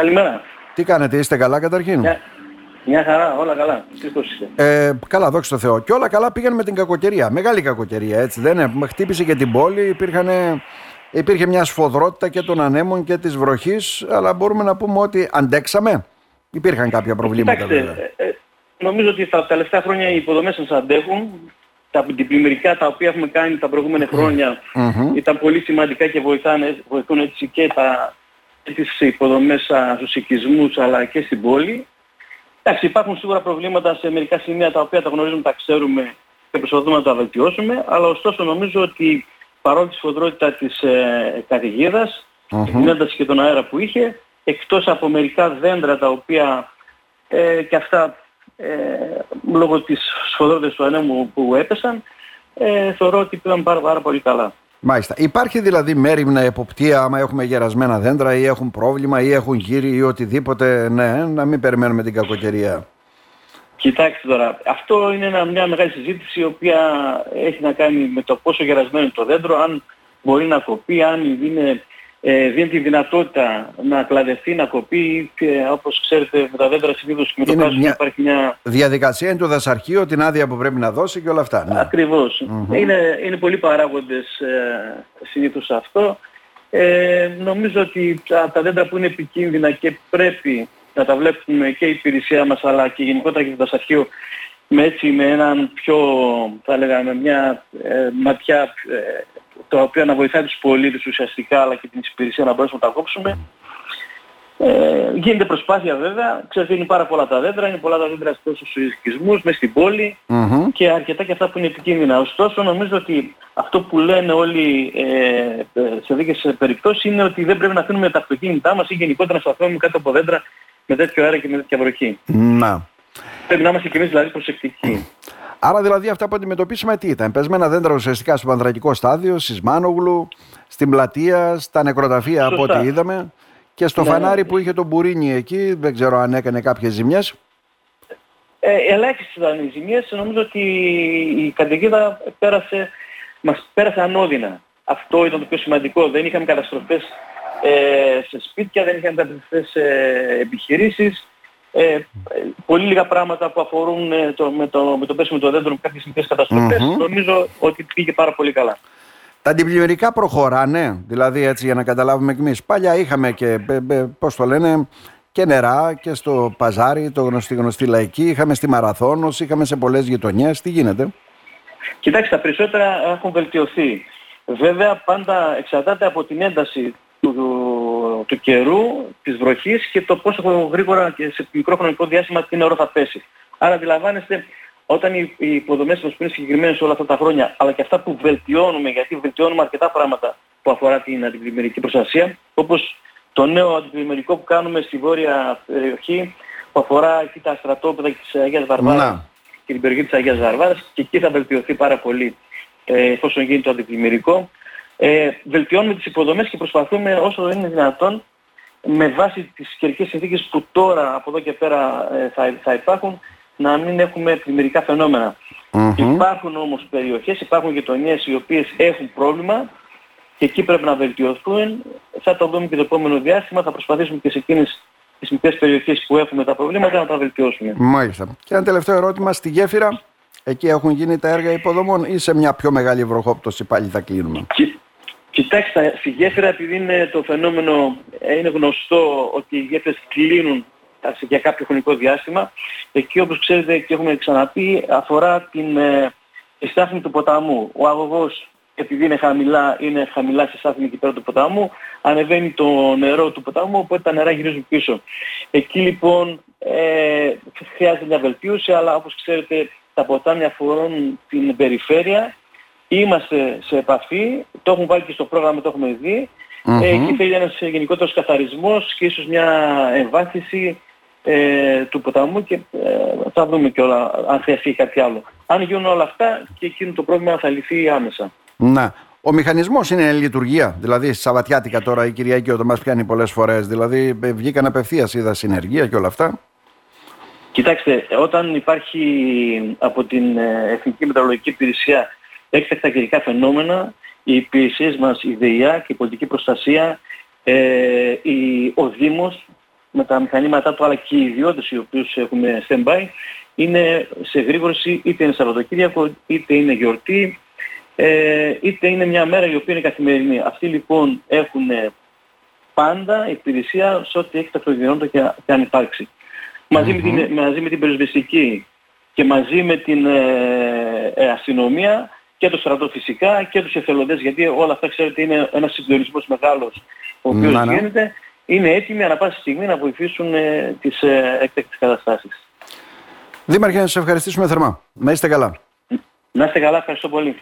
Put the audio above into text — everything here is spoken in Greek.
Καλημέρα. Τι κάνετε, είστε καλά καταρχήν; Μια, μια χαρά, όλα καλά. Τι πώς είστε; Ε, καλά, δόξα τω Θεώ. Και όλα καλά πήγαν με την κακοκαιρία. Μεγάλη κακοκαιρία, έτσι δεν είναι. Χτύπησε και την πόλη, υπήρχαν, υπήρχε μια σφοδρότητα και των ανέμων και της βροχής, αλλά μπορούμε να πούμε ότι αντέξαμε. Υπήρχαν κάποια προβλήματα Κοιτάξτε, βέβαια. ε, ε, νομίζω ότι τα τελευταία χρόνια οι υποδομές μας αντέχουν. Τα αντιπλημμυρικά τα οποία έχουμε κάνει τα προηγούμενα χρόνια Μμμ. ήταν πολύ σημαντικά και βοηθάνε, βοηθούν έτσι και, τα, και τις υποδομές α, στους οικισμούς αλλά και στην πόλη. Εντάξει, υπάρχουν σίγουρα προβλήματα σε μερικά σημεία τα οποία τα γνωρίζουμε, τα ξέρουμε και προσπαθούμε να τα βελτιώσουμε, αλλά ωστόσο νομίζω ότι παρόλη τη σφοδρότητα της ε, καταιγίδας, Μμμ. την ένταση και τον αέρα που είχε, εκτός από μερικά δέντρα τα οποία ε, και αυτά ε, λόγω της σφοδρότητας του ανέμου που έπεσαν, ε, θεωρώ ότι πήγαν πάρα, πάρα πολύ καλά. Μάλιστα. Υπάρχει δηλαδή μέρημνα εποπτεία άμα έχουμε γερασμένα δέντρα ή έχουν πρόβλημα ή έχουν γύρι ή οτιδήποτε. Ναι, να μην περιμένουμε την κακοκαιρία. Κοιτάξτε τώρα, αυτό είναι ένα- μια μεγάλη συζήτηση η οποία έχει να κάνει με το πόσο γερασμένο είναι το δέντρο, αν μπορεί να κοπεί, αν είναι, ε, δίνει τη δυνατότητα να κλαδευτεί, να κοπεί και όπως ξέρετε με τα δέντρα συνήθως με το Είναι πράσινο μια- υπάρχει μια... Διαδικασία είναι το δασαρχείο, την άδεια που πρέπει να δώσει και όλα αυτά. Ναι. Ακριβώς. Είναι, είναι πολλοί παράγοντες ε, συνήθως αυτό. Ε, νομίζω ότι τα, τα δέντρα που είναι επικίνδυνα και πρέπει να τα βλέπουμε και η υπηρεσία μας αλλά και γενικότερα και το δασαρχείο με έτσι με έναν πιο, θα έλεγα, με μια ε, ματιά ε, το οποίο να βοηθάει τους πολίτες ουσιαστικά αλλά και την υπηρεσία να μπορέσουμε να τα κόψουμε. Ε, γίνεται προσπάθεια βέβαια, ξέρετε είναι πάρα πολλά τα δέντρα, είναι πολλά τα δέντρα στους οικισμούς, μέσα στην πόλη Μμμ. και αρκετά και αυτά που είναι επικίνδυνα. Ωστόσο νομίζω ότι αυτό που λένε όλοι ε, ε, σε δίκες περιπτώσεις είναι ότι δεν πρέπει να αφήνουμε τα αυτοκίνητά μας ή γενικότερα να σταθούμε κάτω από δέντρα με τέτοιο αέρα και με τέτοια βροχή. Να. Πρέπει να είμαστε και εμείς δηλαδή προσεκτικοί. Άρα δηλαδή αυτά που αντιμετωπίσαμε τι ήταν; Πεσμένα δέντρα ουσιαστικά στο πανδρακικό στάδιο, στη Σμάνογλου, στην πλατεία, στα νεκροταφεία από Σωστά. ό,τι είδαμε και στο Ναι. φανάρι που είχε τον Μπουρίνι εκεί, δεν ξέρω αν έκανε κάποιες ζημιές. Ε, ελάχιστες ήταν οι ζημίες. Νομίζω ότι η καταιγίδα πέρασε, μας πέρασε ανώδυνα. Αυτό ήταν το πιο σημαντικό. Δεν είχαμε καταστροφές ε, σε σπίτια, δεν είχαμε καταστροφές σε επιχειρήσεις. Ε, πολύ λίγα πράγματα που αφορούν ε, το, με, το, με το πέσιμο των δέντρων κάποιες μικρές καταστροφές. Μμμ. Νομίζω ότι πήγε πάρα πολύ καλά. Τα αντιπλημμυρικά προχωράνε, δηλαδή έτσι για να καταλάβουμε κι εμείς. Παλιά είχαμε και, ε, ε, πώς το λένε, και νερά και στο παζάρι, το γνωστή γνωστή λαϊκή, είχαμε στη Μαραθώνος, είχαμε σε πολλές γειτονιές. Τι γίνεται; Κοιτάξτε, τα περισσότερα έχουν βελτιωθεί. Βέβαια, πάντα εξαρτάται από την ένταση του, του καιρού, της βροχής και το πόσο γρήγορα και σε μικρό χρονικό διάστημα τι νερό θα πέσει. Άρα αντιλαμβάνεστε, όταν οι, οι υποδομές μας που είναι συγκεκριμένες όλα αυτά τα χρόνια, αλλά και αυτά που βελτιώνουμε, γιατί βελτιώνουμε αρκετά πράγματα που αφορά την αντιπλημμυρική προστασία, όπως το νέο αντιπλημμυρικό που κάνουμε στη βόρεια περιοχή, που αφορά εκεί τα στρατόπεδα και της Αγίας Βαρβάρας Να. και την περιοχή της Αγίας Βαρβάρας και εκεί θα βελτιωθεί πάρα πολύ ε, εφόσον γίνει το αντιπλημμυρικό. Ε, βελτιώνουμε τις υποδομές και προσπαθούμε όσο είναι δυνατόν με βάση τις καιρικές συνθήκες που τώρα από εδώ και πέρα ε, θα, θα υπάρχουν να μην έχουμε πλημμυρικά φαινόμενα. Μμμ. Υπάρχουν όμως περιοχές, υπάρχουν γειτονιές οι οποίες έχουν πρόβλημα και εκεί πρέπει να βελτιωθούν. Θα το δούμε και το επόμενο διάστημα. Θα προσπαθήσουμε και σε εκείνες τις μικρές περιοχές που έχουμε τα προβλήματα να τα βελτιώσουμε. Μάλιστα. Και ένα τελευταίο ερώτημα στη γέφυρα. Εκεί έχουν γίνει τα έργα υποδομών ή σε μια πιο μεγάλη βροχόπτωση πάλι θα κλείνουμε; Κι- Κοιτάξτε, στη γέφυρα επειδή είναι το φαινόμενο, ε, είναι γνωστό ότι οι γέφυρες κλείνουν εντάξει, για κάποιο χρονικό διάστημα. Εκεί όπως ξέρετε και έχουμε ξαναπεί αφορά την ε, τη στάθμη του ποταμού. Ο αγωγός επειδή είναι χαμηλά, είναι χαμηλά στη στάθμη εκεί πέρα του ποταμού, ανεβαίνει το νερό του ποταμού, οπότε τα νερά γυρίζουν πίσω. Εκεί λοιπόν ε, χρειάζεται μια βελτίωση, αλλά όπως ξέρετε τα ποτάμια αφορούν την περιφέρεια Είμαστε σε επαφή, το έχουμε βάλει και στο πρόγραμμα, το έχουμε δει. Μμμ. Ε, εκεί θέλει ένας γενικότερος καθαρισμός και ίσως μια εμβάθυνση ε, του ποταμού και ε, θα δούμε και όλα αν χρειαστεί κάτι άλλο. Αν γίνουν όλα αυτά και εκείνο το πρόβλημα θα λυθεί άμεσα. Να. Ο μηχανισμός είναι λειτουργία. Δηλαδή, Σαββατιάτικα τώρα η Κυριακή όταν μα πιάνει πολλές φορές. Δηλαδή, ε, βγήκαν απευθείας, είδα συνεργεία και όλα αυτά. Κοιτάξτε, όταν υπάρχει από την ε, Εθνική Μετεωρολογική Υπηρεσία έκτακτα καιρικά φαινόμενα, οι υπηρεσίες μας, η ΔΕΙΑ και η πολιτική προστασία, ε, η, ο Δήμος με τα μηχανήματά του αλλά και οι ιδιώτες οι οποίους έχουν stand-by είναι σε γρήγορση είτε είναι Σαββατοκύριακο είτε είναι γιορτή ε, είτε είναι μια μέρα η οποία είναι καθημερινή. Αυτοί λοιπόν έχουν πάντα υπηρεσία σε ό,τι έχει ταυτοδιότητα και, και αν υπάρξει. Μαζί, με την, μαζί με την περιοσβεστική και μαζί με την ε, ε, αστυνομία και το στρατό φυσικά και τους εθελοντές γιατί όλα αυτά ξέρετε είναι ένας συντονισμός μεγάλος ο οποίος να, γίνεται είναι έτοιμοι ανά πάση στιγμή να βοηθήσουν ε, τις ε, έκτακτες καταστάσεις. Δήμαρχε, να σας ευχαριστήσουμε θερμά. Να είστε καλά. Να είστε καλά, ευχαριστώ πολύ.